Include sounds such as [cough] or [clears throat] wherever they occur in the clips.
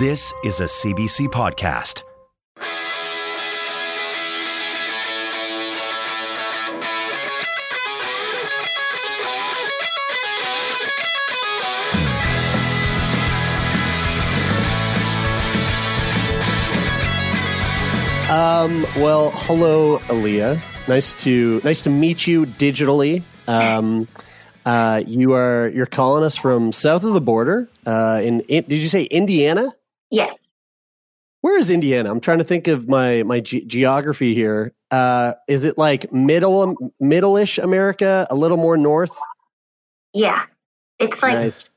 This is a CBC podcast. Um, well, hello, Aaliyah. Nice to nice to meet you digitally. Um, uh, you are you're calling us from south of the border. Uh, in, in did you say Indiana? Yes. Where is Indiana? I'm trying to think of my my ge- geography here. Uh, is it like middle middle-ish America? A little more north? Yeah. It's like Nice.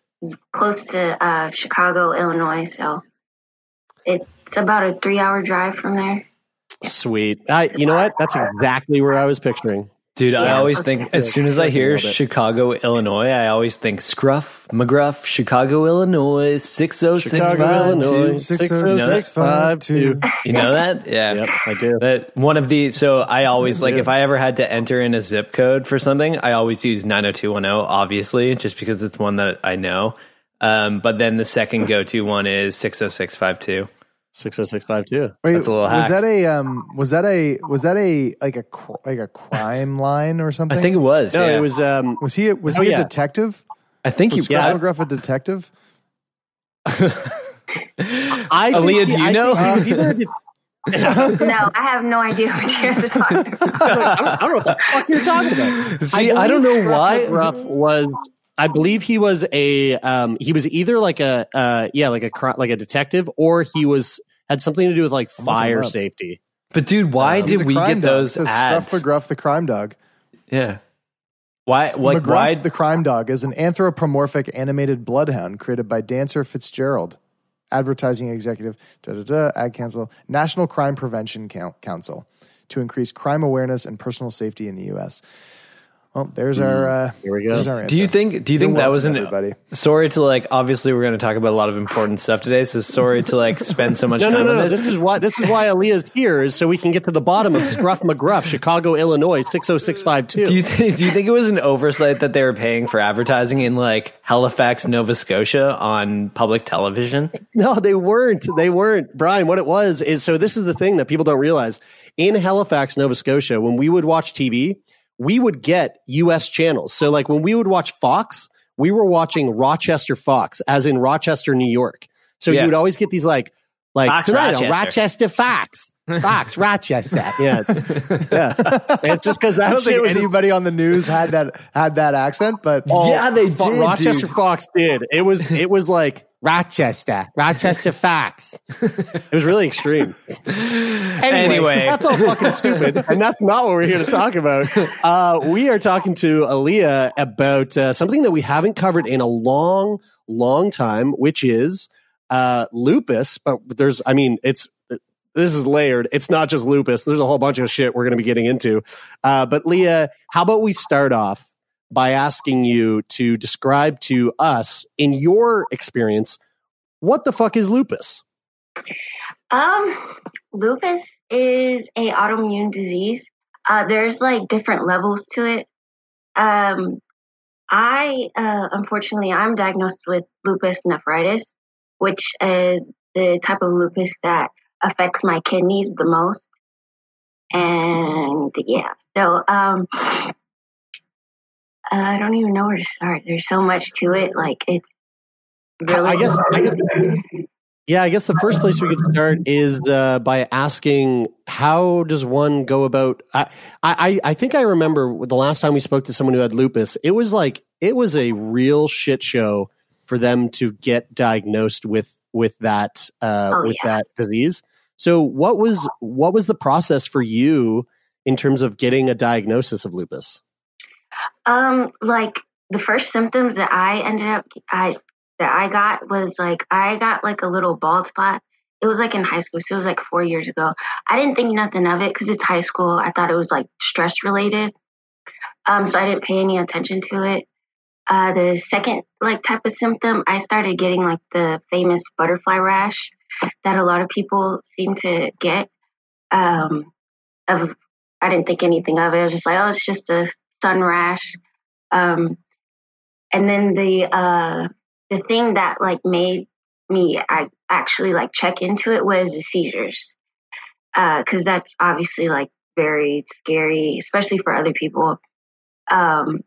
close to uh, Chicago, Illinois. So it's about a three hour drive from there. Sweet. I, you know what? That's exactly where I was picturing. Dude, I always think as soon as I hear Chicago, Illinois, I always think Scruff, McGruff, Chicago, Illinois, six oh six Chicago, five Illinois, two. six oh You know that? six five two. Know that? Yeah. Yep, I do. That one of the so I always like if I ever had to enter in a zip code for something, I always use 90210 obviously, just because it's one that I know. Um, but then the second go-to one is 60652. Six oh six five two. Wait, That's a little was that a um was that a was that a like a like a crime line or something? I think it was. No, yeah. it was. Um, was he a, was Oh, he yeah. a detective? I think Was you Yeah. McGruff a detective? [laughs] I Aaliyah, he- do you I know? think he was a [laughs] det- no, I have no idea what you guys are talking about. [laughs] I don't, I don't know what the fuck you're talking about. See, I, don't know why. Scruff McGruff was. I believe he was a. Um, he was either like a. Uh, yeah, like a like a detective, or he was had something to do with like fire safety. But dude, why He's did we get dog. those It says ads? Scruff McGruff, the crime dog. Yeah. Why? Like McGruff, why? the crime dog, is an anthropomorphic animated bloodhound created by Dancer Fitzgerald, advertising executive, da da da, ad council, National Crime Prevention Council, to increase crime awareness and personal safety in the U.S. Well, there's our. Uh, Here we go. our do you think? Do you think You're that was an? welcome, everybody? Sorry to like. Obviously, we're going to talk about a lot of important stuff today. So sorry to like spend so much No, time no, no, on no. this. This is why. This is why Aaliyah's here, is so we can get to the bottom of Scruff McGruff, Chicago, Illinois, six zero six five two. do you think? Do you think it was an oversight that they were paying for advertising in like Halifax, Nova Scotia, on public television? No, they weren't. They weren't. Brian, what it was is so this is the thing that people don't realize. In Halifax, Nova Scotia, when we would watch TV, we would get US channels. So like when we would watch Fox, we were watching Rochester Fox, as in Rochester, New York. So Yeah. you would always get these like like Fox tonight Rochester. Rochester Fox. Fox, [laughs] Rochester. Yeah. Yeah. [laughs] it's just because I don't think was anybody on the news had that had that accent, but Oh, they Fo- did, Rochester dude. Fox did. It was it was like Rochester, Rochester [laughs] facts. It was really extreme. [laughs] Anyway. that's all fucking stupid, and that's not what we're here to talk about. Uh, we are talking to Aaliyah about uh, something that we haven't covered in a long, long time, which is uh, lupus. But there's, I mean, it's this is layered. It's not just lupus. There's a whole bunch of shit we're going to be getting into. Uh, but Leah, how about we start off by asking you to describe to us, in your experience, what the fuck is lupus? Um, lupus is a autoimmune disease. Uh, there's like different levels to it. Um, I uh, unfortunately I'm diagnosed with lupus nephritis, which is the type of lupus that affects my kidneys the most. And yeah, so um, I don't even know where to start. There's so much to it. Like it's really. I guess- I guess- Yeah, I guess the first place we could start is uh, by asking how does one go about. I, I I think I remember the last time we spoke to someone who had lupus. It was like it was a real shit show for them to get diagnosed with with that uh, Oh, with yeah. that disease. So what was what was the process for you in terms of getting a diagnosis of lupus? Um, like the first symptoms that I ended up, I that I got was like I got like a little bald spot. It was like in high school, so it was like four years ago. I didn't think nothing of it because it's high school. I thought it was like stress related, um, so I didn't pay any attention to it. Uh, the second like type of symptom, I started getting like the famous butterfly rash that a lot of people seem to get. Um, of I didn't think anything of it. I was just like, oh, it's just a sun rash. Um, and then the uh, the thing that like made me I actually like check into it was the seizures, because uh, that's obviously like very scary, especially for other people. Um,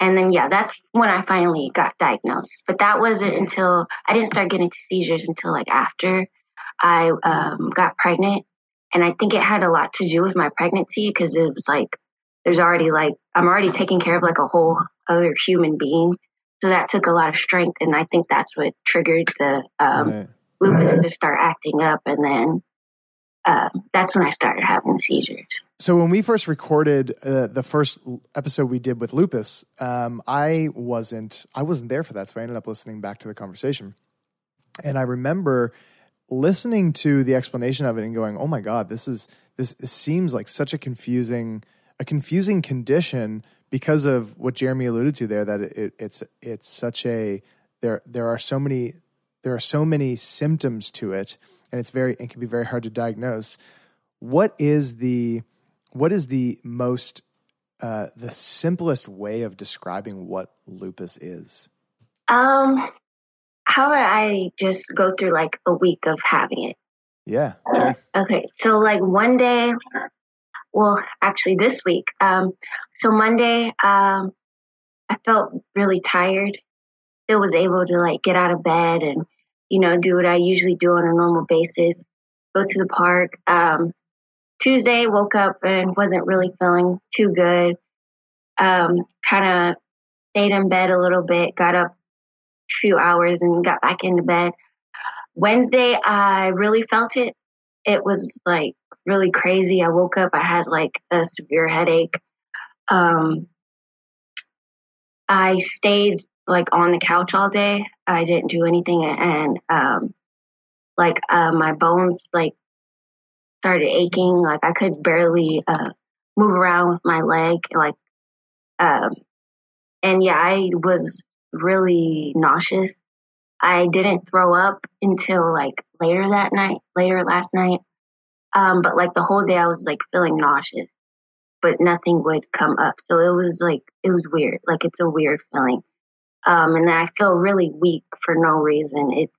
and then yeah, that's when I finally got diagnosed. But that wasn't until I didn't start getting seizures until like after I um, got pregnant, and I think it had a lot to do with my pregnancy because it was like there's already like I'm already taking care of like a whole other human being. So that took a lot of strength, and I think that's what triggered the um, right. lupus to start acting up, and then uh, that's when I started having seizures. So when we first recorded uh, the first episode we did with lupus, um, I wasn't I wasn't there for that, so I ended up listening back to the conversation, and I remember listening to the explanation of it and going, "Oh my god, this is this, this seems like such a confusing." A confusing condition because of what Jeremy alluded to there that it, it's it's such a there there are so many there are so many symptoms to it and it's very it can be very hard to diagnose. What is the what is the most uh, the simplest way of describing what lupus is? Um how would i just go through like a week of having it? Yeah sure. okay so like one day well, actually this week. Um, so Monday, um, I felt really tired. Still was able to like get out of bed and, you know, do what I usually do on a normal basis. Go to the park. Um, Tuesday, woke up and wasn't really feeling too good. Um, kind of stayed in bed a little bit, got up a few hours and got back into bed. Wednesday, I really felt it. It was like really crazy. I woke up, I had like a severe headache. Um, I stayed like on the couch all day. I didn't do anything, and um, like uh, my bones like started aching. Like I could barely uh, move around with my leg. Like, um, and yeah, I was really nauseous. I didn't throw up until like later that night, later last night. Um, but like the whole day I was like feeling nauseous, but nothing would come up. So it was like, it was weird. Like it's a weird feeling. Um, and then I feel really weak for no reason. It's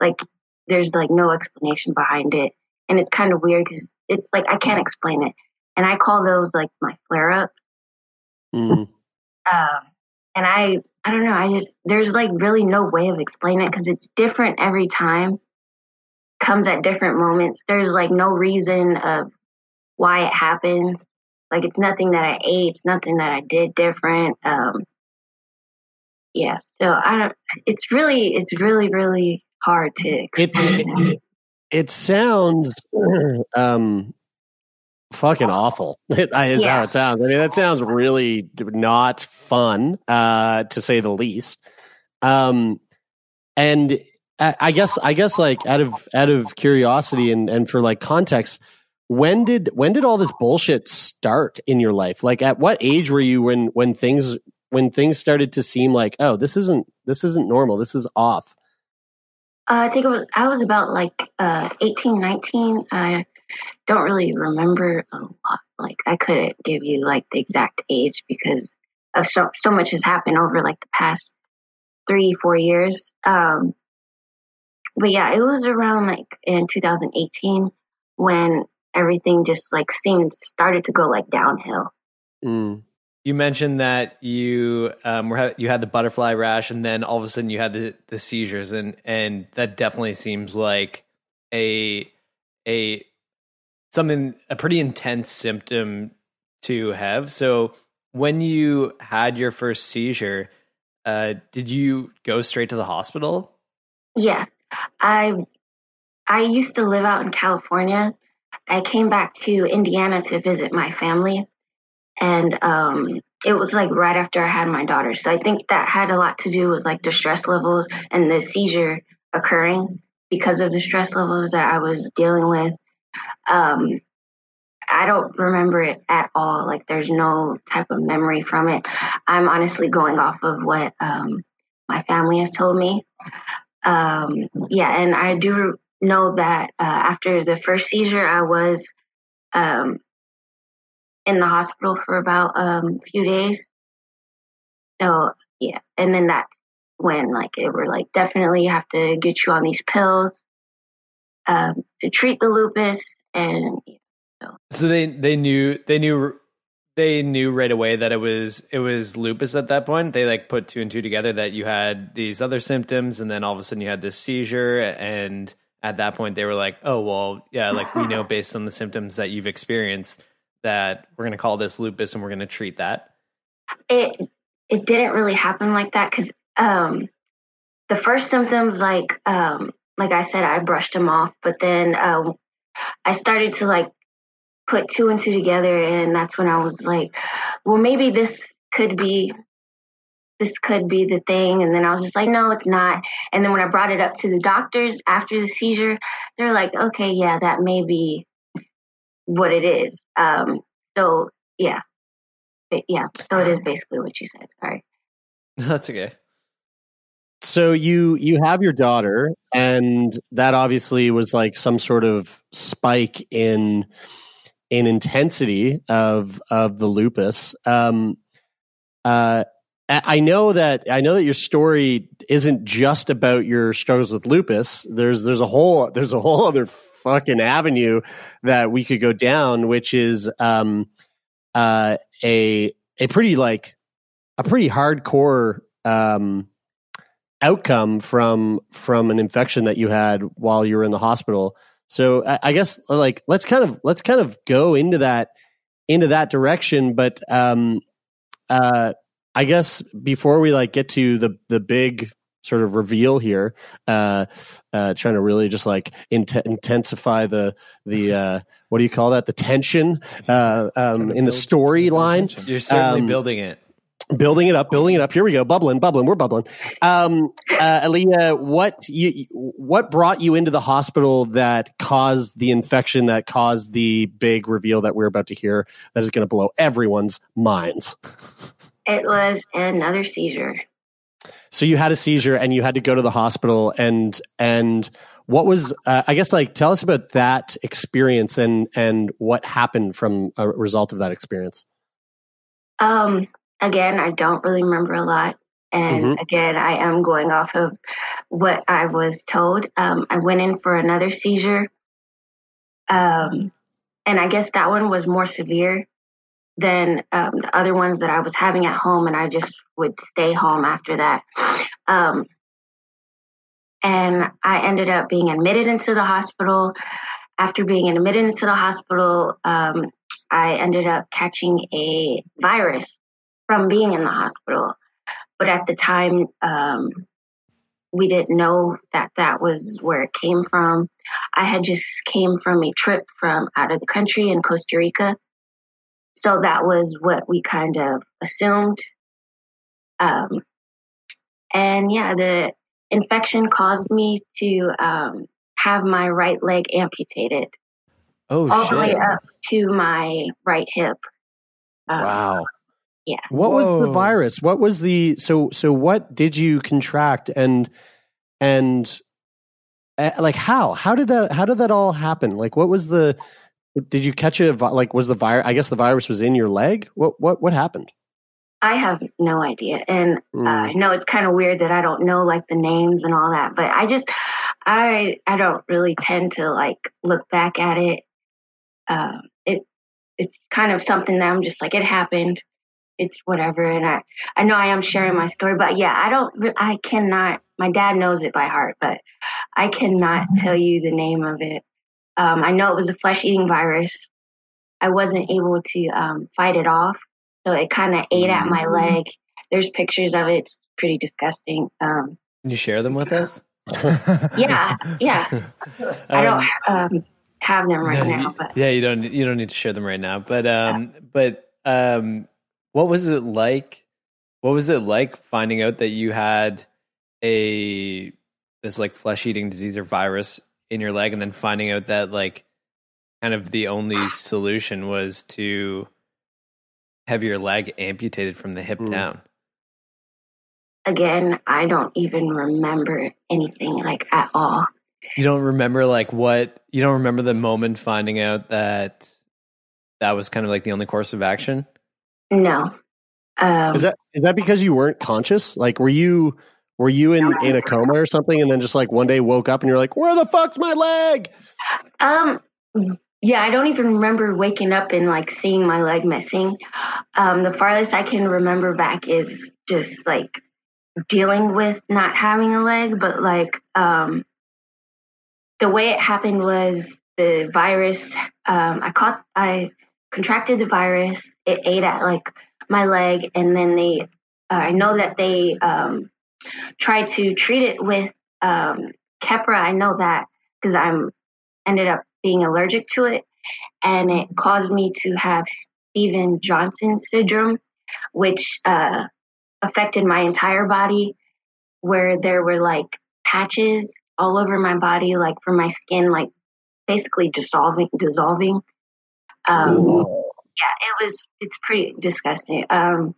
like there's like no explanation behind it. And it's kind of weird because it's like I can't explain it. And I call those like my flare ups. Mm. Um, and I, I don't know. I just, there's like really no way of explaining it because it's different every time comes at different moments. There's like no reason of why it happens. Like it's nothing that I ate, it's nothing that I did different. Um, yeah, so I don't. It's really, it's really, really hard to. It, it, it sounds [clears throat] um, fucking awful. [laughs] is yeah. how it sounds. I mean, that sounds really not fun, uh, to say the least. Um, and I guess I guess like out of out of curiosity and and for like context, when did when did all this bullshit start in your life? Like at what age were you when when things when things started to seem like oh this isn't this isn't normal this is off? Uh, I think it was I was about like uh, 18, 19. I don't really remember a lot. Like I couldn't give you like the exact age because of so so much has happened over like the past three four years. Um, but yeah, it was around like in 2018 when everything just like seemed started to go like downhill. Mm. You mentioned that you um, were you had the butterfly rash, and then all of a sudden you had the, the seizures, and and that definitely seems like a a something a pretty intense symptom to have. So when you had your first seizure, uh, did you go straight to the hospital? Yeah, I I used to live out in California. I came back to Indiana to visit my family, and um, it was like right after I had my daughter. So I think that had a lot to do with like the stress levels and the seizure occurring because of the stress levels that I was dealing with. Um, I don't remember it at all. Like there's no type of memory from it. I'm honestly going off of what um, my family has told me. Um, yeah, and I do know that uh, after the first seizure, I was um, in the hospital for about um, a few days. So yeah, and then that's when like they were like definitely have to get you on these pills um, to treat the lupus, and so. so they they knew they knew they knew right away that it was it was lupus at that point. They like put two and two together that you had these other symptoms, and then all of a sudden you had this seizure, and at that point they were like, "Oh well, yeah, like we know [laughs] based on the symptoms that you've experienced that we're going to call this lupus and we're going to treat that." It it didn't really happen like that because um, the first symptoms, like um, like I said, I brushed them off, but then uh, I started to like put two and two together, and that's when I was like, well, maybe this could be this could be the thing. And then I was just like, no, it's not. And then when I brought it up to the doctors after the seizure, they're like, okay, yeah, that may be what it is. Um, so yeah, yeah. So it is basically what you said. Sorry. [laughs] That's okay. So you you have your daughter, and that obviously was like some sort of spike in in intensity of of the lupus. Um, uh, I know that I know that your story isn't just about your struggles with lupus. There's there's a whole there's a whole other fucking avenue that we could go down, which is um, uh, a a pretty like a pretty hardcore um, outcome from from an infection that you had while you were in the hospital. So I, I guess like let's kind of let's kind of go into that into that direction. But um, uh, I guess before we like get to the the big sort of reveal here, uh, uh, trying to really just like int- intensify the the uh, what do you call that the tension uh, um, in the storyline. You're certainly um, building it building it up, building it up. Here we go, bubbling, bubbling. We're bubbling. Um, uh, Aaliyah, what you what brought you into the hospital that caused the infection that caused the big reveal that we're about to hear that is going to blow everyone's minds? It was another seizure. So you had a seizure and you had to go to the hospital and and what was uh, I guess like tell us about that experience and and what happened from a result of that experience. Um again, I don't really remember a lot. And mm-hmm. again, I am going off of what I was told. Um, I went in for another seizure. Um, and I guess that one was more severe than um, the other ones that I was having at home. And I just would stay home after that. Um, and I ended up being admitted into the hospital. After being admitted into the hospital, um, I ended up catching a virus from being in the hospital. But at the time, um, we didn't know that that was where it came from. I had just came from a trip from out of the country in Costa Rica. So that was what we kind of assumed. Um, and yeah, the infection caused me to um, have my right leg amputated. Oh, all shit. the way up to my right hip. Um, wow. Yeah. What Whoa. was the virus? What was the so so what did you contract and and uh, like how how did that how did that all happen? Like what was the did you catch a like was the virus I guess the virus was in your leg? What what what happened? I have no idea. And mm. uh, I know it's kind of weird that I don't know like the names and all that, but I just I I don't really tend to like look back at it. Um, it it's kind of something that I'm just like it happened it's whatever. And I, I know I am sharing my story, but yeah, I don't, I cannot, my dad knows it by heart, but I cannot tell you the name of it. Um, I know it was a flesh eating virus. I wasn't able to um, fight it off. So it kind of ate at my mm-hmm. leg. There's pictures of it. It's pretty disgusting. Um, Can you share them with us? yeah, yeah. [laughs] I don't um, um, have them right no, now, but yeah, you don't. You don't need to share them right now. But um, yeah. but um, what was it like? What was it like finding out that you had a this like flesh eating disease or virus in your leg, and then finding out that like kind of the only solution was to have your leg amputated from the hip Mm. down. Again, I don't even remember anything like at all. You don't remember like what you don't remember the moment finding out that that was kind of like the only course of action. No. Um, Is that is that because you weren't conscious? Like, were you were you in in a coma or something, and then just like one day woke up and you're like, "Where the fuck's my leg?" Um, yeah, I don't even remember waking up and like seeing my leg missing. Um, the farthest I can remember back is just like dealing with not having a leg, but like um, the way it happened was the virus. Um, I caught, I contracted the virus. It ate at like my leg, and then they. Uh, I know that they um, tried to treat it with um, Keppra. I know that because I'm ended up being allergic to it, and it caused me to have Steven Johnson syndrome, which uh, affected my entire body, where there were like patches all over my body, like from my skin, like basically dissolving, dissolving. Um, yeah, it was. It's pretty disgusting. Um,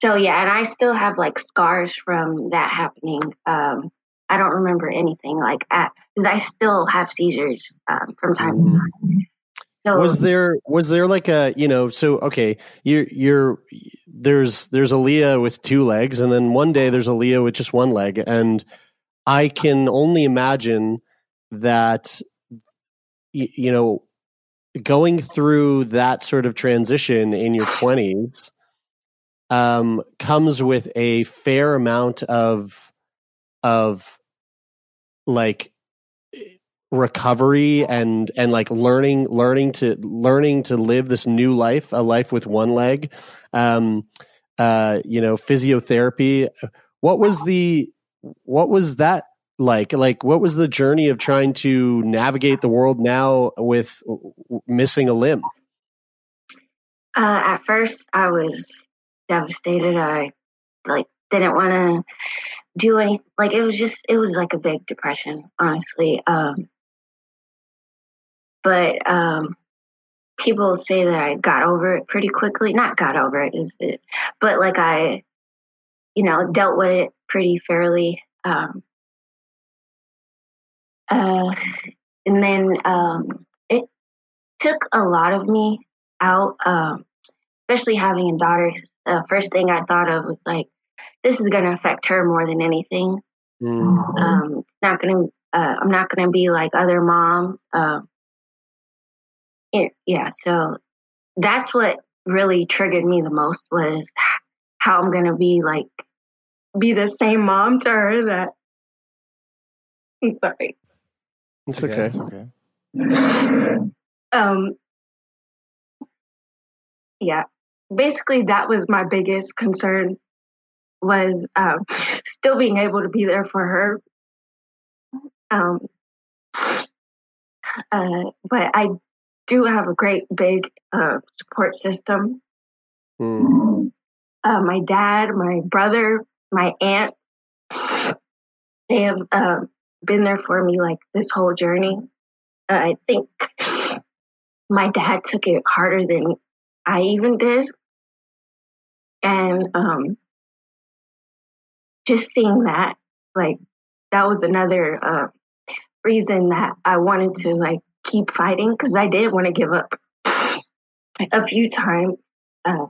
so yeah, and I still have like scars from that happening. Um, I don't remember anything like at because I still have seizures um, from time to time. So was there was there like a you know so okay you're you're there's there's a Leah with two legs and then one day there's a Leah with just one leg and I can only imagine that you know going through that sort of transition in your 20s um comes with a fair amount of of like recovery and and like learning learning to learning to live this new life a life with one leg. Um uh you know physiotherapy what was the what was that like like what was the journey of trying to navigate the world now with missing a limb uh, at first I was devastated. I like didn't want to do any like it was just it was like a big depression, honestly. Um, but um, people say that I got over it pretty quickly. Not got over it is it, but like I, you know, dealt with it pretty fairly. Um, uh, and then um, it took a lot of me out, um, especially having a daughter. The first thing I thought of was like, this is going to affect her more than anything. Mm. Um, it's not going to. Uh, I'm not going to be like other moms. Um, it, yeah, so that's what really triggered me the most was how I'm going to be like be the same mom to her that. I'm sorry. It's okay It's okay. um yeah basically that was my biggest concern was um [laughs] still being able to be there for her um uh but i do have a great big uh support system Mm. uh, my dad my brother my aunt they have um been there for me like this whole journey i think my dad took it harder than I even did. And um, just seeing that, like, that was another uh, reason that I wanted to, like, keep fighting because I did want to give up a few times. Uh,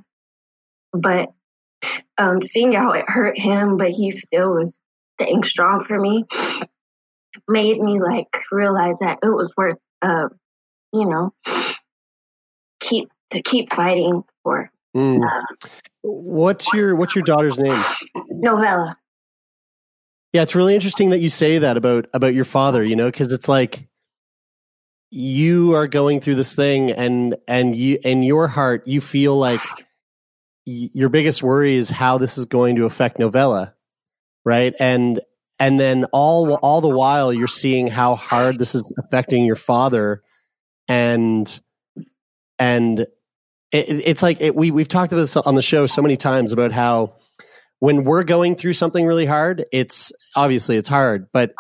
but um, seeing how it hurt him, but he still was staying strong for me, made me, like, realize that it was worth, uh, you know, keep to keep fighting for Mm. what's your what's your daughter's name novella. Yeah, it's really interesting that you say that about about your father, you know, because it's like you are going through this thing and and you in your heart you feel like your biggest worry is how this is going to affect novella, right? And and then all all the while you're seeing how hard this is affecting your father. And and it, it's like it, we we've talked about this on the show so many times about how when we're going through something really hard, it's obviously it's hard, but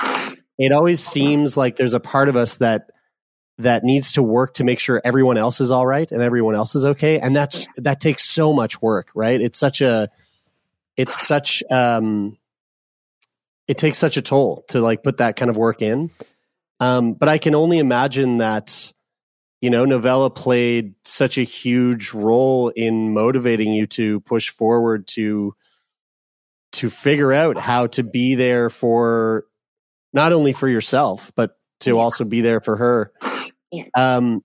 it always seems like there's a part of us that that needs to work to make sure everyone else is all right and everyone else is okay. And that's that takes so much work right? It's such a it's such um it takes such a toll to like put that kind of work in um but i can only imagine that you know novella played such a huge role in motivating you to push forward to to figure out how to be there for not only for yourself but to also be there for her um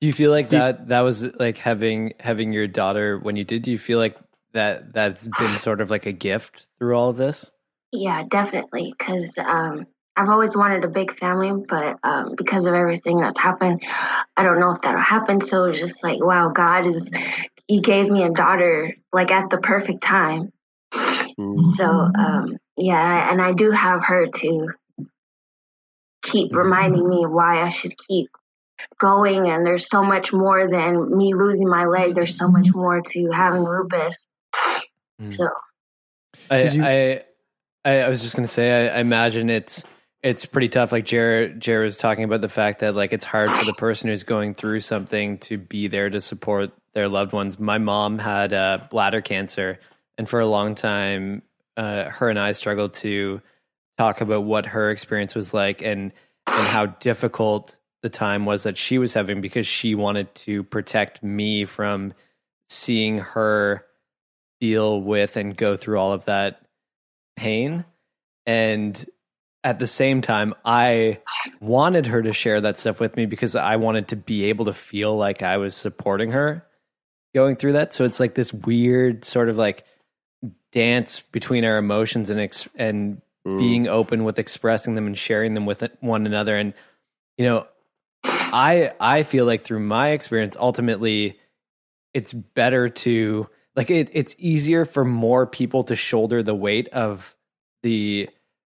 Do you feel like Do- that that was like having having your daughter when you did? Do you feel like that that's been sort of like a gift through all of this? Yeah, definitely. Because um, I've always wanted a big family, but um, because of everything that's happened, I don't know if that'll happen. So it's just like, wow, God is, He gave me a daughter like at the perfect time. mm, So um, yeah, and I do have her to keep reminding me why I should keep going. And there's so much more than me losing my leg. There's so much more to having lupus. Mm. So I, you- I, I I was just gonna say I, I imagine it's it's pretty tough. Like Jared Jared was talking about the fact that like it's hard for the person who's going through something to be there to support their loved ones. My mom had uh, bladder cancer, and for a long time, uh, her and I struggled to talk about what her experience was like and and how difficult the time was that she was having because she wanted to protect me from seeing her deal with and go through all of that pain. And at the same time i wanted her to share that stuff with me because i wanted to be able to feel like i was supporting her going through that. So it's like this weird sort of like dance between our emotions and ex- and mm. being open with expressing them and sharing them with one another. And you know i i feel like through my experience ultimately it's better to like it, it's easier for more people to shoulder the weight of the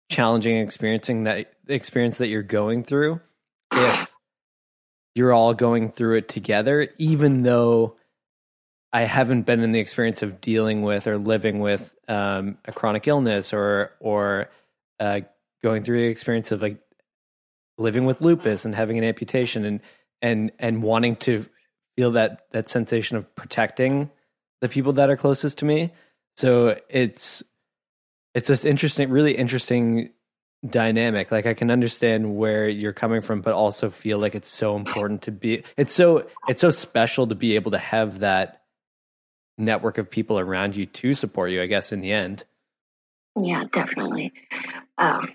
challenging experiencing that experience that you're going through [sighs] if you're all going through it together even though i haven't been in the experience of dealing with or living with um, a chronic illness or or uh, going through the experience of like living with lupus and having an amputation and and and wanting to feel that that sensation of protecting the people that are closest to me. So it's it's this interesting, really interesting dynamic. Like I can understand where you're coming from, but also feel like it's so important to be. It's so it's so special to be able to have that network of people around you to support you. I guess in the end. Yeah, definitely. Um,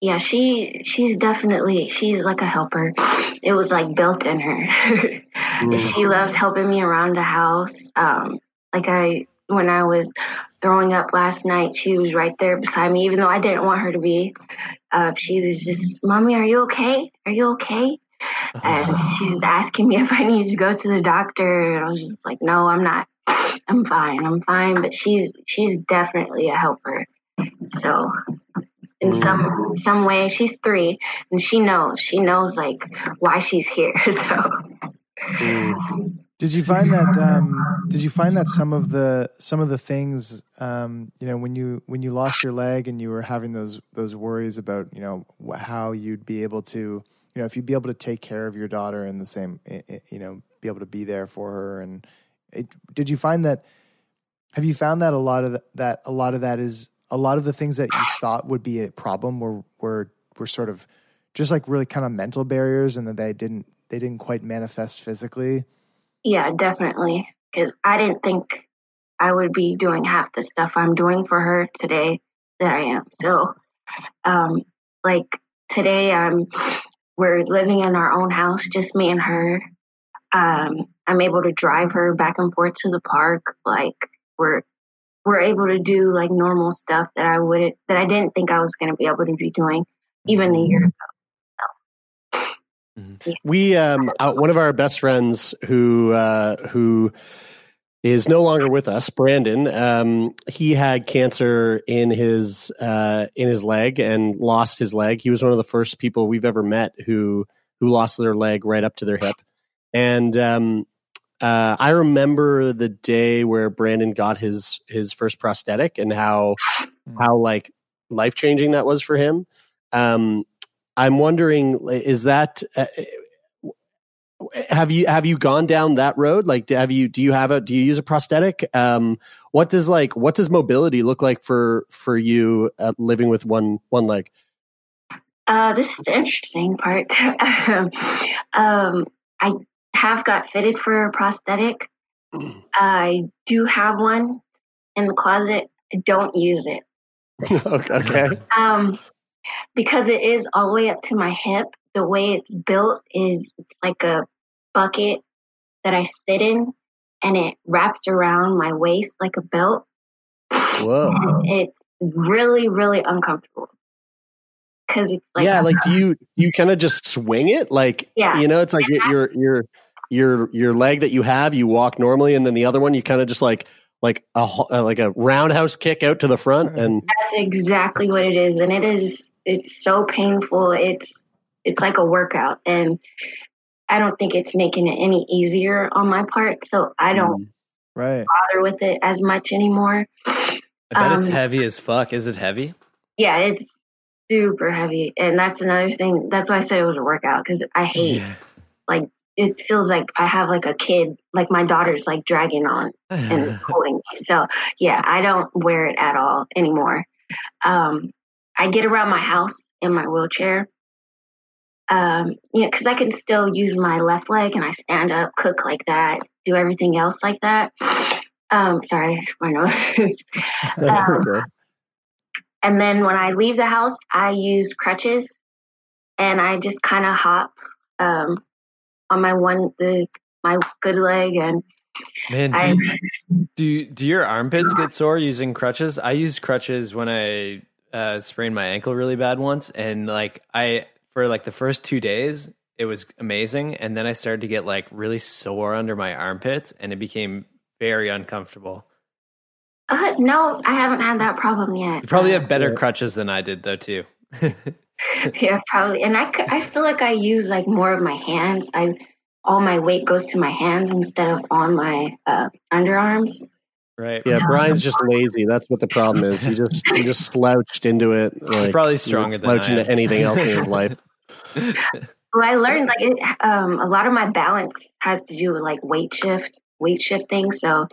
yeah, she she's definitely she's like a helper. It was like built in her. [laughs] she loves helping me around the house. Um, like I when I was throwing up last night, she was right there beside me, even though I didn't want her to be. Uh, she was just, "Mommy, are you okay? Are you okay?" And she's asking me [laughs] if I need to go to the doctor, and I was just like, "No, I'm not. I'm fine. I'm fine." But she's she's definitely a helper. So in some some way, she's three, and she knows she knows like why she's here. [laughs] So Mm. Did you find that? Um, did you find that some of the some of the things, um, you know, when you when you lost your leg and you were having those those worries about, you know, how you'd be able to, you know, if you'd be able to take care of your daughter in the same, i- i- you know, be able to be there for her, and it, did you find that? Have you found that a lot of th- that a lot of that is a lot of the things that you thought would be a problem were were were sort of just like really kind of mental barriers, and that they didn't they didn't quite manifest physically. Yeah, definitely. Because I didn't think I would be doing half the stuff I'm doing for her today that I am. So, um, like today, I'm we're living in our own house, just me and her. Um, I'm able to drive her back and forth to the park. Like we're we're able to do like normal stuff that I wouldn't that I didn't think I was going to be able to be doing even a year ago. we um uh, one of our best friends who uh who is no longer with us brandon um he had cancer in his uh in his leg and lost his leg. He was one of the first people we've ever met who who lost their leg right up to their hip. And um uh, I remember the day where Brandon got his his first prosthetic and how how like life changing that was for him. Um, I'm wondering, is that uh, have you have you gone down that road? Like, have you do you have a do you use a prosthetic? Um, what does like what does mobility look like for for you uh, living with one one leg? Uh, this is the interesting part. [laughs] um, I have got fitted for a prosthetic. I do have one in the closet. I don't use it. [laughs] okay. Um, because it is all the way up to my hip. The way it's built is it's like a bucket that I sit in, and it wraps around my waist like a belt. Whoa! [laughs] It's really, really uncomfortable because it's like yeah, like do you you kind of just swing it like Yeah. you know it's like your your your your your leg that you have you walk normally and then the other one you kind of just like like a uh, like a roundhouse kick out to the front and That's exactly what it is, and it is. It's so painful. It's it's like a workout, and I don't think it's making it any easier on my part. So I don't Right. bother with it as much anymore. I bet it's Um, heavy as fuck. Is it heavy? Yeah, it's super heavy, and that's another thing. That's why I said it was a workout because I hate like it feels like I have like a kid, like my daughter's like dragging on and [laughs] holding me. So yeah, I don't wear it at all anymore. Um, I get around my house in my wheelchair. Um, you know, because I can still use my left leg and I stand up, cook like that, do everything else like that. Um, sorry, I know. [laughs] Um. And then when I leave the house, I use crutches and I just kind of hop um, on my one the my good leg and Man, do, I do do your armpits get sore using crutches? I used crutches when I uh, sprained my ankle really bad once, and like I for like the first two days it was amazing, and then I started to get like really sore under my armpits, and it became very uncomfortable. Uh, no, I haven't had that problem yet. You probably have better crutches than I did though too. [laughs] [laughs] yeah, probably. And I, I feel like I use like more of my hands. I all my weight goes to my hands instead of on my uh, underarms. right? yeah brian's just lazy that's what the problem is he just he just [laughs] slouched into it like probably he stronger than slouch I into anything else in his life Well, I learned like it, um, a lot of my balance has to do with like weight shift, weight shifting. So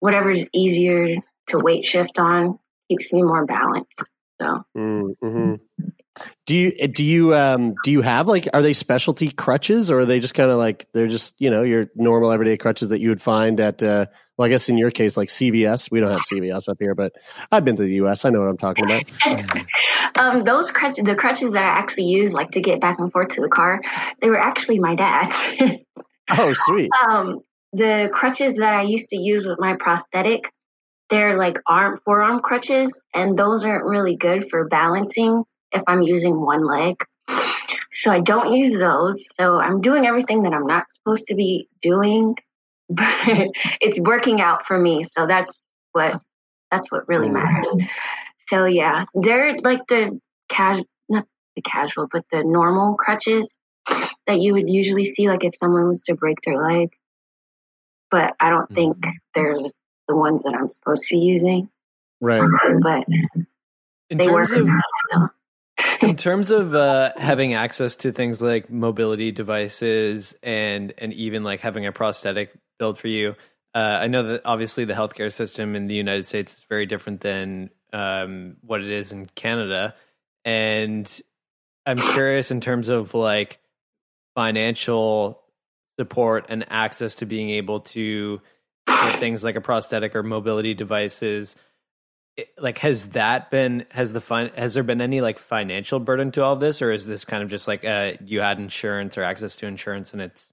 whatever's easier to weight shift on keeps me more balanced. So mm-hmm. do you do you um do you have like are they specialty crutches or are they just kind of like they're just you know your normal everyday crutches that you would find at uh well i guess in your case like cvs we don't have cvs up here but i've been to the us i know what i'm talking about [laughs] um, those crutches, the crutches that I actually use like to get back and forth to the car, they were actually my dad's. oh sweet [laughs] um, the crutches that I used to use with my prosthetic, they're like arm forearm crutches, and those aren't really good for balancing if I'm using one leg. So I don't use those. So I'm doing everything that I'm not supposed to be doing, [laughs] but it's working out for me. So that's what that's what really mm. matters. So yeah, they're like the casual, not the casual, but the normal crutches that you would usually see, like if someone was to break their leg. But I don't think they're the ones that I'm supposed to be using. right But In they work. terms of for me, so. in terms of uh, having access to things like mobility devices and and even like having a prosthetic built for you uh, i know that obviously the healthcare system in the united states is very different than um, what it is in canada and i'm curious in terms of like financial support and access to being able to things like a prosthetic or mobility devices like has that been has the fun has there been any like financial burden to all this or is this kind of just like uh you had insurance or access to insurance and it's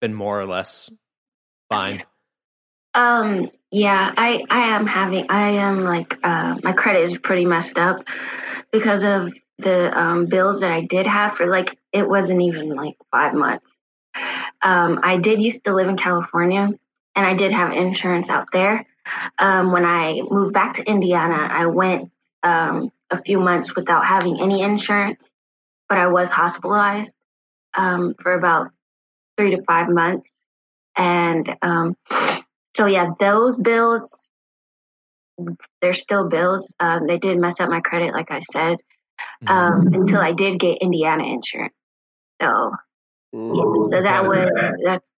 been more or less fine Um, yeah, I, I am having, I am like, uh, my credit is pretty messed up because of the um, bills that I did have for like, it wasn't even like five months. Um, I did used to live in California and I did have insurance out there. Um, when I moved back to Indiana, I went um, a few months without having any insurance, but I was hospitalized um, for about three to five months And um, so, yeah, those bills, they're still bills. Um, they did mess up my credit, like I said, Mm-hmm. until I did get Indiana insurance. So, so that was, that's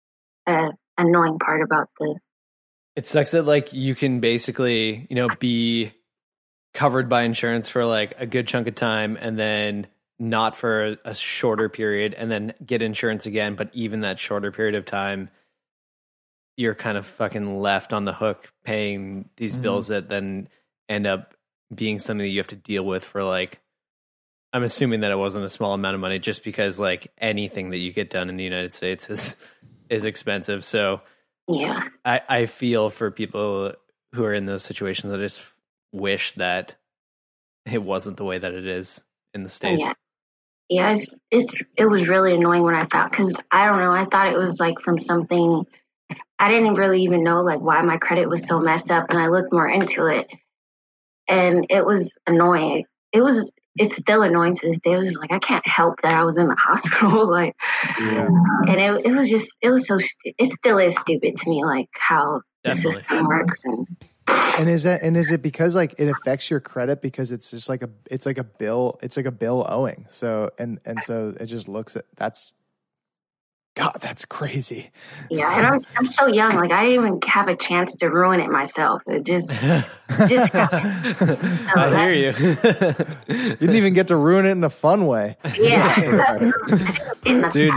a annoying part about the, It sucks that like you can basically, you know, be covered by insurance for like a good chunk of time and then not for a shorter period and then get insurance again, but even that shorter period of time you're kind of fucking left on the hook paying these Mhm. bills that then end up being something that you have to deal with for like I'm assuming that it wasn't a small amount of money just because like anything that you get done in the United States is is expensive. So yeah. I, I feel for people who are in those situations. I just wish that it wasn't the way that it is in the states. Yeah. Yeah, it's, it's it was really annoying when I found because I don't know. I thought it was like from something. I didn't really even know like why my credit was so messed up, and I looked more into it, and it was annoying. It was it's still annoying to this day. It was just like I can't help that I was in the [laughs] hospital, [laughs] like, Yeah. and it it was just it was so stu- it still is stupid to me, like how the Definitely. system works and And is that and is it because like it affects your credit because it's just like a it's like a bill it's like a bill owing so and and so it just looks at that's God that's crazy yeah. And I'm I'm so young, like I didn't even have a chance to ruin it myself. It just just happened. [laughs] I hear you. you [laughs] didn't even get to ruin it in a fun way Yeah. [laughs] Dude,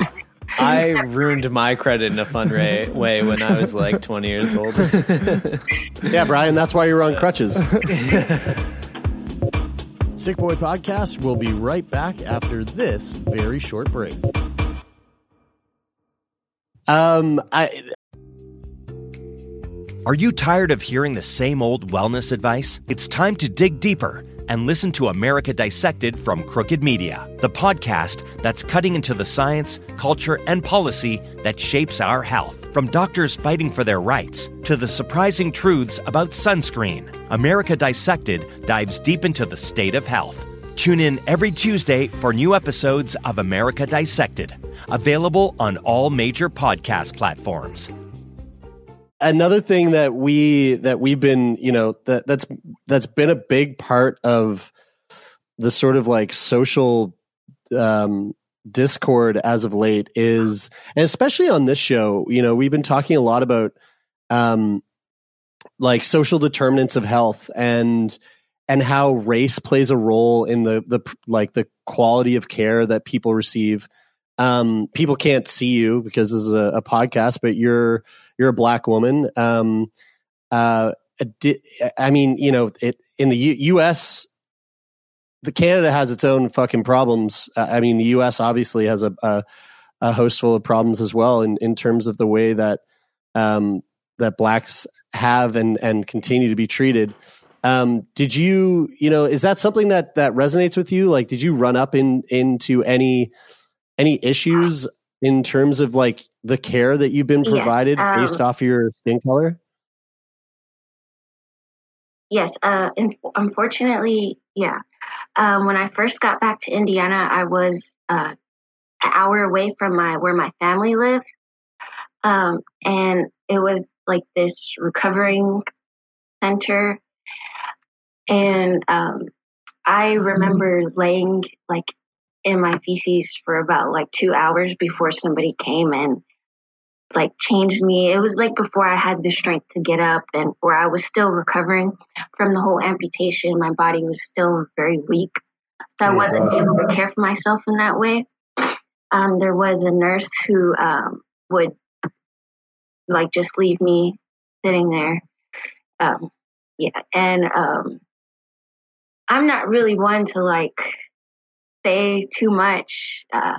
I ruined my credit in a fun way, way when I was like 20 years old. Yeah, Brian, that's why you're on crutches. Sick Boy Podcast will be right back after this very short break. Um, I Are you tired of hearing the same old wellness advice? It's time to dig deeper and listen to America Dissected from Crooked Media, the podcast that's cutting into the science, culture, and policy that shapes our health. From doctors fighting for their rights to the surprising truths about sunscreen, America Dissected dives deep into the state of health. Tune in every Tuesday for new episodes of America Dissected, available on all major podcast platforms. another thing that we that we've been you know that that's that's been a big part of the sort of like social um discord as of late is and especially on this show you know we've been talking a lot about um like social determinants of health and and how race plays a role in the the like the quality of care that people receive um people can't see you because this is a, a podcast but you're you're a black woman. Um, uh, I mean, you know, it in the U- U.S. The Canada has its own fucking problems. Uh, I mean, the U.S. obviously has a, a a host full of problems as well in in terms of the way that um, that blacks have and and continue to be treated. Um, did you, you know, is that something that that resonates with you? Like, did you run up in into any any issues in terms of like the care that you've been Yeah, provided um, based off your skin color? Yes, uh, unfortunately, yeah. Um, when I first got back to Indiana, I was uh, an hour away from my where my family lives, um, and it was like this recovering center, and um, I remember laying like in my feces for about like two hours before somebody came and like changed me. It was like before I had the strength to get up and where I was still recovering from the whole amputation. My body was still very weak. So I Oh, wasn't able to care for myself in that way. Um, there was a nurse who um, would like just leave me sitting there. Um, yeah. And um, I'm not really one to like say too much. Uh,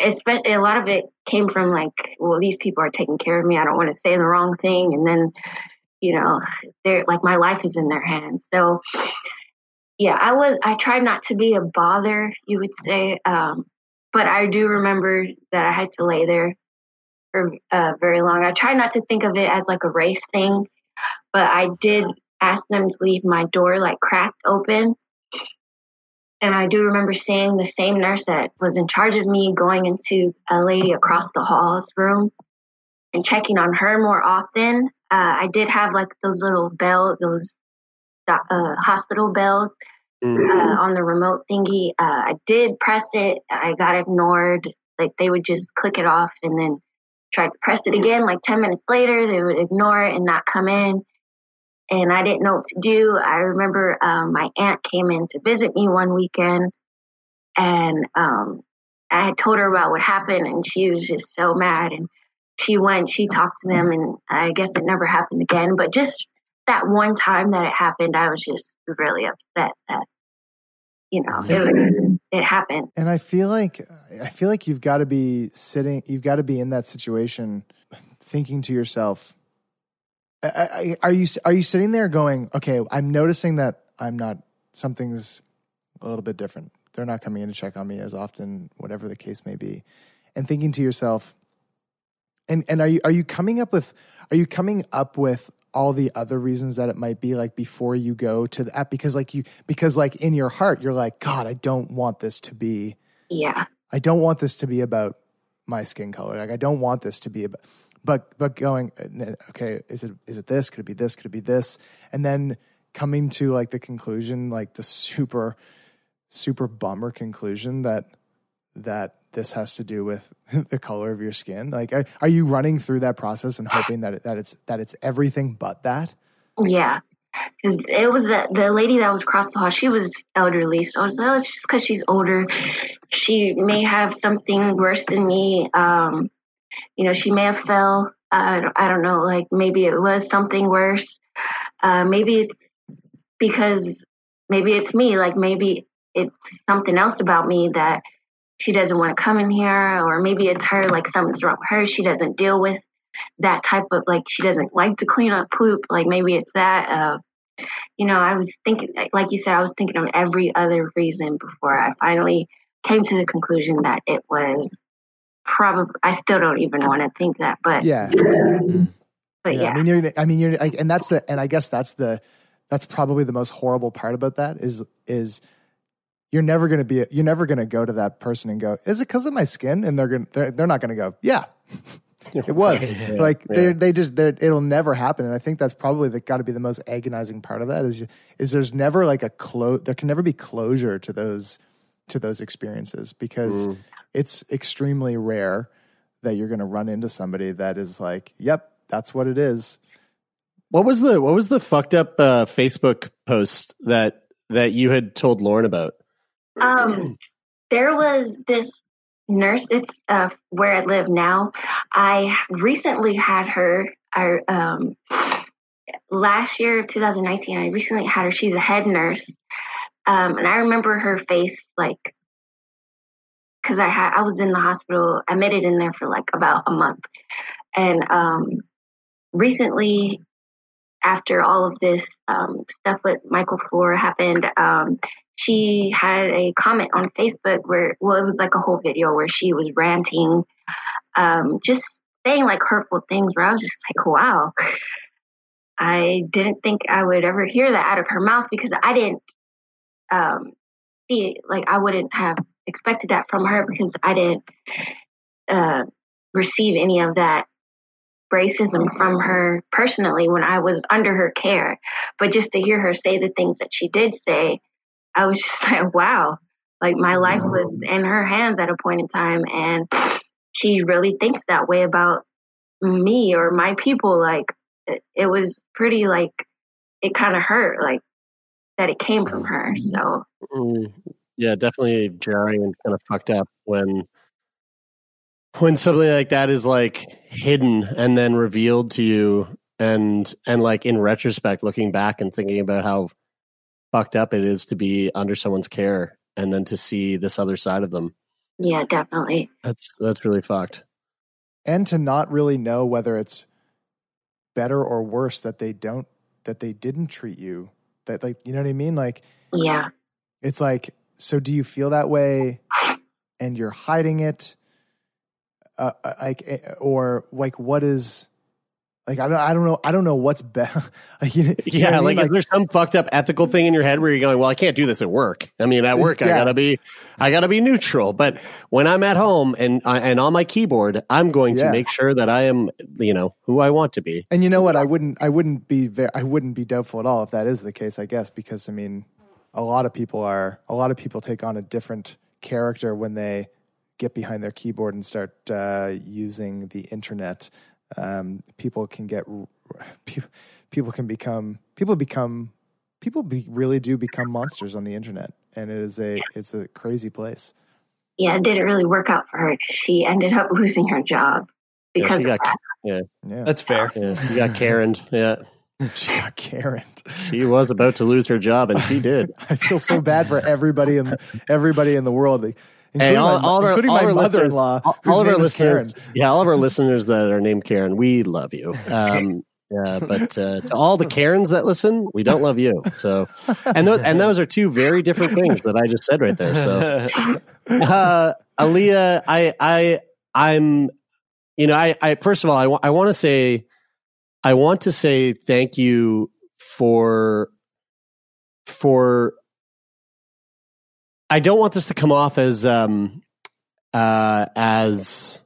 espe- a lot of it came from like, well, these people are taking care of me. I don't want to say the wrong thing, and then, you know, they're like my life is in their hands. So, yeah, I was. I tried not to be a bother, you would say, um, but I do remember that I had to lay there for uh, very long. I tried not to think of it as like a race thing, but I did ask them to leave my door like cracked open and I do remember seeing the same nurse that was in charge of me going into a lady across the hall's room and checking on her more often. Uh, I did have like those little bells, those uh, hospital bells mm-hmm. uh, on the remote thingy. Uh, I did press it. I got ignored. Like they would just click it off and then try to press it again. Like 10 minutes later, they would ignore it and not come in. And I didn't know what to do. I remember um, my aunt came in to visit me one weekend and um, I had told her about what happened and she was just so mad. And she went, she talked to them, and I guess it never happened again. But just that one time that it happened, I was just really upset that you know it, it happened. And I feel like I feel like you've got to be sitting, you've got to be in that situation, thinking to yourself, are you are you sitting there going, okay, I'm noticing that I'm not something's a little bit different. They're not coming in to check on me as often, whatever the case may be, and thinking to yourself, and and are you are you coming up with are you coming up with all the other reasons that it might be like before you go to the app? Because like you because like in your heart you're like god I don't want this to be yeah. I don't want this to be about my skin color. Like I don't want this to be about but but going okay is it is it this could it be this could it be this and then coming to like the conclusion like the super super bummer conclusion that that this has to do with [laughs] the color of your skin? Like, are, are you running through that process and hoping that it, that it's that it's everything but that? Yeah, because it was uh, the lady that was across the hall. She was elderly, so I was like, oh, it's just because she's older. She may have something worse than me. Um, you know, she may have fell. Uh, I don't know. Like maybe it was something worse. Uh, maybe it's because maybe it's me. Like maybe it's something else about me that she doesn't want to come in here, or maybe it's her, like something's wrong with her. She doesn't deal with that type of, like, she doesn't like to clean up poop. Like, maybe it's that. Uh, you know, I was thinking, like you said, I was thinking of every other reason before I finally came to the conclusion that it was probably, I still don't even want to think that, but yeah. But yeah, yeah. I mean, you're, I mean, you're, and that's the, and I guess that's the, that's probably the most horrible part about that is, is, you're never going to be you're never going to go to that person and go is it because of my skin and they're going they're, they're not going to go yeah [laughs] it was yeah, like yeah. they they just it'll never happen and i think that's probably the got to be the most agonizing part of that is is there's never like a close there can never be closure to those to those experiences because mm. It's extremely rare that you're going to run into somebody that is like yep that's what it is what was the what was the fucked up uh, facebook post that that you had told lauren about um, there was this nurse. It's uh, where I live now. I recently had her. I, um, last year, 2019. I recently had her. She's a head nurse, um, and I remember her face like because I had I was in the hospital, admitted in there for like about a month, and um, recently after all of this um, stuff with Michael Floor happened, um, she had a comment on Facebook where, well, it was like a whole video where she was ranting, um, just saying like hurtful things where I was just like, wow. I didn't think I would ever hear that out of her mouth because I didn't um, see. Like, I wouldn't have expected that from her because I didn't uh, receive any of that racism from her personally when I was under her care. But just to hear her say the things that she did say, I was [laughs] just like, wow, like my life was in her hands at a point in time. And she really thinks that way about me or my people. Like it, it was pretty like, it kind of hurt, like that it came from her. So, mm, yeah, definitely jarring and kind of fucked up when when something like that is like hidden and then revealed to you and and like in retrospect looking back and thinking about how fucked up it is to be under someone's care and then to see this other side of them. Yeah, definitely. That's that's really fucked. And to not really know whether it's better or worse that they don't that they didn't treat you. That like you know what I mean? Like Yeah. It's like so do you feel that way and you're hiding it? Uh, uh like eh, or like what is Like I don't, I don't know, I don't know what's better. [laughs] you know Yeah, I mean? like, is there some fucked up ethical thing in your head where you're going, well, I can't do this at work. I mean, at work, I gotta be, I gotta be neutral. But when I'm at home and uh, and on my keyboard, I'm going Yeah. to make sure that I am, you know, who I want to be. And you know what? I wouldn't. I wouldn't be. I wouldn't be doubtful at all if that is the case. I guess because I mean, a lot of people are. A lot of people take on a different character when they get behind their keyboard and start uh, using the internet. Um, people can get. [laughs] People, people can become. People become. People be, really do become monsters on the internet, and it is a. It's a crazy place. Yeah, it didn't really work out for her because she ended up [laughs] losing her job Yeah, because she of got, that. yeah, Yeah, That's fair. yeah, you got Karen. Yeah, [laughs] she got Karen. she was about to lose her job, and she did. [laughs] I feel so bad for everybody in everybody in the world, including Hey, all, my, all of our, including all my mother-in-law. all, all of our listeners, Karen. yeah, all of our listeners that are named Karen, we love you. Um, [laughs] yeah, but uh, to all the Karens that listen, we don't love you. So, and those, and those are two very different things that I just said right there. So, uh, Aaliyah, I, I, I'm, you know, I, I first of all, I, wa- I want to say, I want to say thank you for, for. I don't want this to come off as, um, uh, as.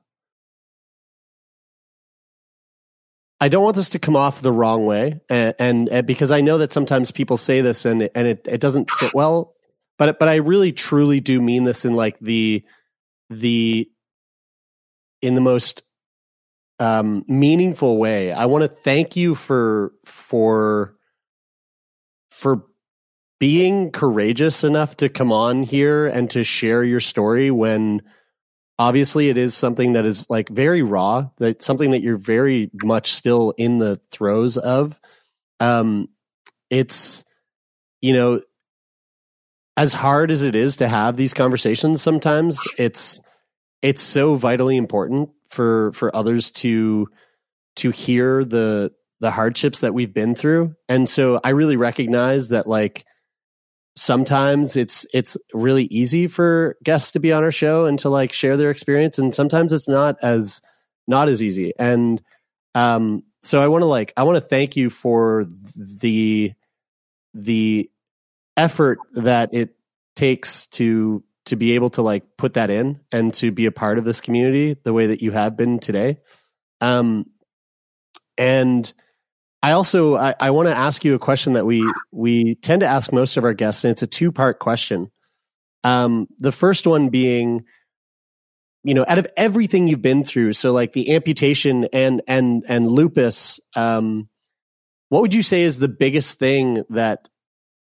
I don't want this to come off the wrong way, and, and, and because I know that sometimes people say this and and it, it doesn't sit well, but but I really truly do mean this in like the the in the most um, meaningful way. I want to thank you for for for being courageous enough to come on here and to share your story when obviously it is something that is like very raw that something that you're very much still in the throes of um it's you know as hard as it is to have these conversations sometimes it's it's so vitally important for for others to to hear the the hardships that we've been through. And so i really recognize that like sometimes it's it's really easy for guests to be on our show and to like share their experience and sometimes it's not as not as easy. And um so i want to like i want to thank you for the the effort that it takes to to be able to like put that in and to be a part of this community the way that you have been today um and I also I, I want to ask you a question that we we tend to ask most of our guests, and it's a two part question. Um, the first one being, you know, out of everything you've been through, so like the amputation and and and lupus, um, what would you say is the biggest thing that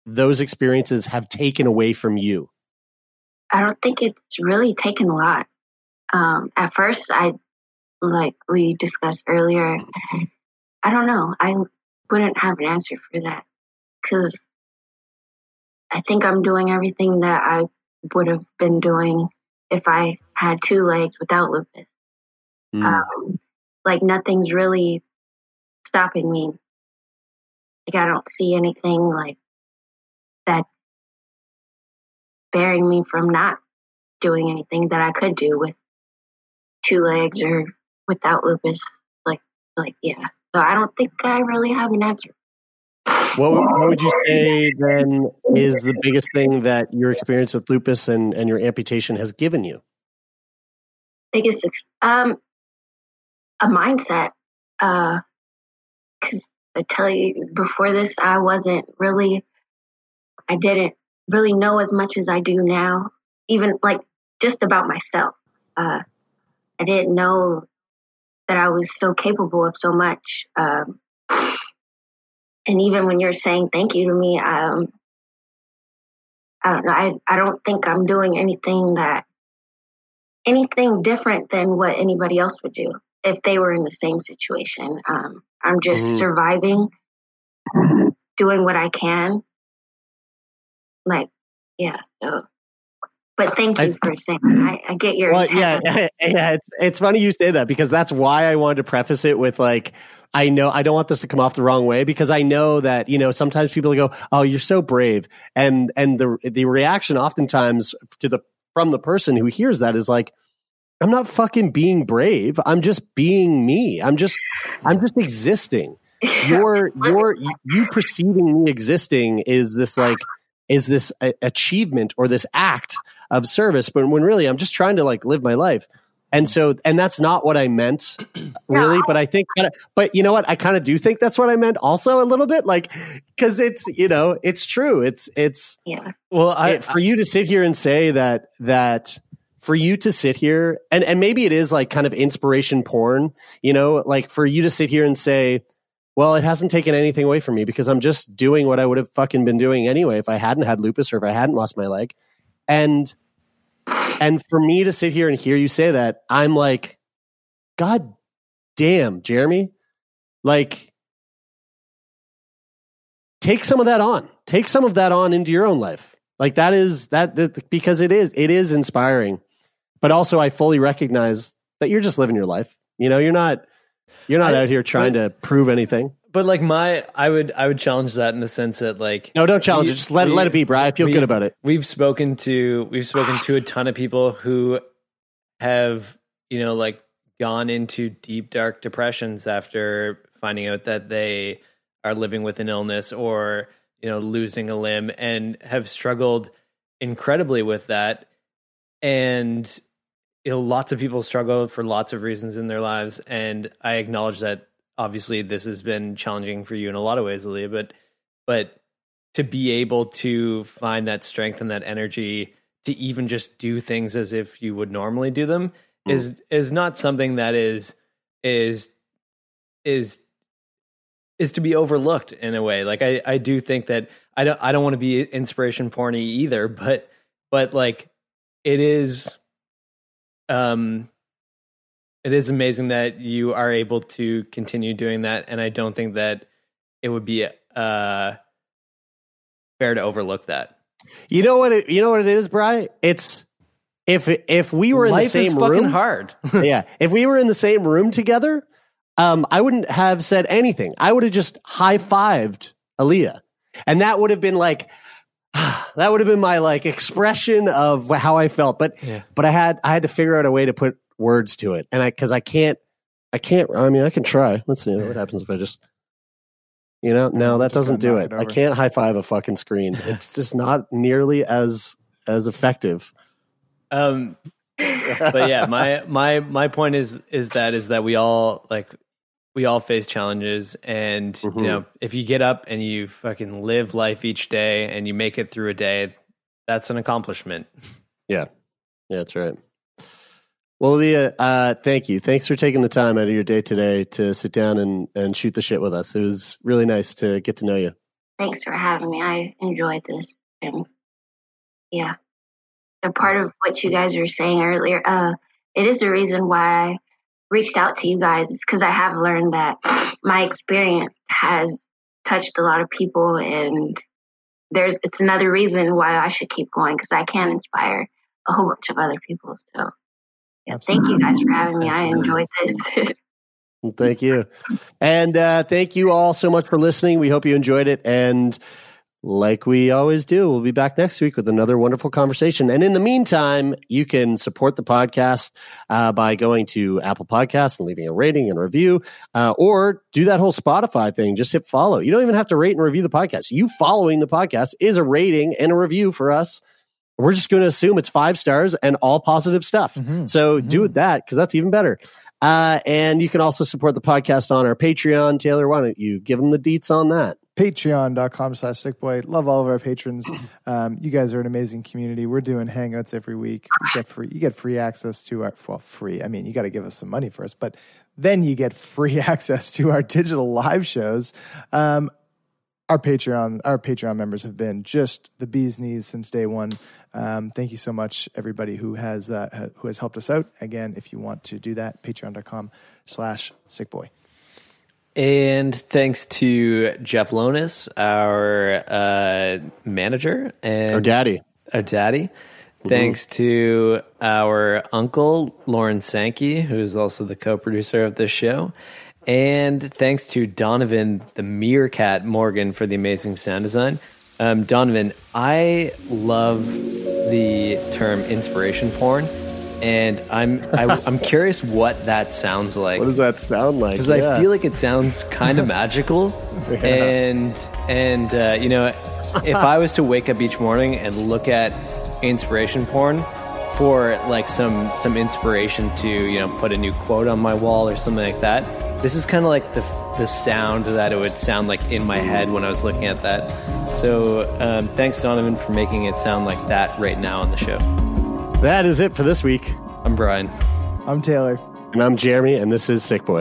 those experiences have taken away from you? I don't think it's really taken a lot. Um, at first, I, like we discussed earlier, I don't know. I wouldn't have an answer for that because I think I'm doing everything that I would have been doing if I had two legs without lupus. Mm. Um, like nothing's really stopping me. Like I don't see anything like that's bearing me from not doing anything that I could do with two legs or without lupus. Like, like yeah. So I don't think I really have an answer. What, would- what would you say then is the biggest thing that your experience with lupus and, and your amputation has given you? biggest um a mindset uh because i tell you before this i wasn't really i didn't really know as much as i do now even like just about myself uh i didn't know that i was so capable of so much um and even when you're saying thank you to me um i don't know i i don't think i'm doing anything that anything different than what anybody else would do if they were in the same situation. Um, I'm just Mhm. surviving, doing what I can. Like, yeah. So, but thank you for saying. Mm-hmm. I, I get your. Well, [laughs] yeah, yeah. It's it's funny you say that because that's why I wanted to preface it with like I know I don't want this to come off the wrong way because I know that you know sometimes people go, "Oh, you're so brave," and and the the reaction oftentimes to the from the person who hears that is like, I'm not fucking being brave. I'm just being me. I'm just I'm just existing. [laughs] Your your you perceiving me existing is this like is this a- achievement or this act of service, but when really I'm just trying to like live my life. And so, and that's not what I meant, [clears throat] really. But I think, but you know what? I kind of do think that's what I meant, also a little bit, like because it's you know it's true. It's it's Yeah. Well, I, it- for you to sit here and say that that for you to sit here and and maybe it is like kind of inspiration porn you know like for you to sit here and say well it hasn't taken anything away from me because i'm just doing what i would have fucking been doing anyway if i hadn't had lupus or if i hadn't lost my leg. And and for me to sit here and hear you say that i'm like god damn jeremy. Like take some of that on. Take some of that on into your own life. Like that is that, that because it is it is inspiring. But also i fully recognize that you're just living your life. You know you're not you're not I- out here trying to prove anything. But like my, I would, I would challenge that in the sense that like no don't challenge We- it just let, we- let it be bro i feel we- good about it. we've spoken to we've spoken to a ton of people who have you know like gone into deep dark depressions after finding out that they are living with an illness or you know losing a limb and have struggled incredibly with that. And you know lots of people struggle for lots of reasons in their lives and i acknowledge that obviously this has been challenging for you in a lot of ways Aaliyah, but but to be able to find that strength and that energy to even just do things as if you would normally do them Mm. is is not something that is is is is to be overlooked in a way like i i do think that i don't i don't want to be inspiration porny either but but like it is um it is amazing that you are able to continue doing that and i don't think that it would be uh fair to overlook that. You know what it, you know what it is bry it's if if we were in life the is same fucking room hard. [laughs] [laughs] Yeah. If we were in the same room together um i wouldn't have said anything. I would have just high-fived Aaliyah. and that would have been like [sighs] that would have been my like expression of how I felt. But Yeah. but I had I had to figure out a way to put words to it, and I because I can't I can't. I mean, I can try. Let's see what happens if I just. You know, no, that Just doesn't do it. it I can't high five a fucking screen. [laughs] It's just not nearly as as effective. Um, but yeah, my my my point is is that is that we all like we all face challenges, and Mhm. you know if you get up and you fucking live life each day and you make it through a day, that's an accomplishment. Yeah, Yeah, that's right. Well, Leah, uh, thank you. Thanks for taking the time out of your day today to sit down and, and shoot the shit with us. It was really nice to get to know you. Thanks for having me. I enjoyed this. And yeah, a part of what you guys were saying earlier, uh, it is the reason why I reached out to you guys. Is because I have learned that my experience has touched a lot of people, and there's it's another reason why I should keep going because I can inspire a whole bunch of other people. So, yeah, thank you guys for having me. I enjoyed this. [laughs] Thank you. And uh, thank you all so much for listening. We hope you enjoyed it. And like we always do, we'll be back next week with another wonderful conversation. And in the meantime, you can support the podcast uh, by going to Apple Podcasts and leaving a rating and review, uh, or do that whole Spotify thing. Just hit follow. You don't even have to rate and review the podcast. You following the podcast is a rating and a review for us. We're just going to assume it's five stars and all positive stuff. Mhm. So do that because that's even better. Uh, and you can also support the podcast on our Patreon. Taylor, why don't you give them the deets on that? patreon.com slash sickboy. Love all of our patrons. [clears throat] Um, you guys are an amazing community. We're doing hangouts every week. You get free you get free access to our well free i mean you got to give us some money first but then you get free [laughs] access to our digital live shows. Um, our patreon our patreon members have been just the bee's knees since day one. Um, thank you so much everybody who has uh, who has helped us out. Again if you want to do that patreon.com slash sickboy And thanks to Jeff Lonis, our uh, manager and Or daddy. our daddy. Thanks to our uncle, Lauren Sankey, who is also the co producer of this show. And thanks to Donovan, the meerkat Morgan, for the amazing sound design. Um, Donovan, I love the term inspiration porn. And I'm I, I'm curious what that sounds like. What does that sound like? because Yeah. I feel like it sounds kind of [laughs] magical, and and uh, you know, if I was to wake up each morning and look at inspiration porn for like some some inspiration to you know put a new quote on my wall or something like that, this is kind of like the the sound that it would sound like in my head when I was looking at that. So um, thanks Donovan for making it sound like that right now on the show. That is it for this week. I'm Brian. I'm Taylor. And I'm Jeremy, and this is Sick Boy.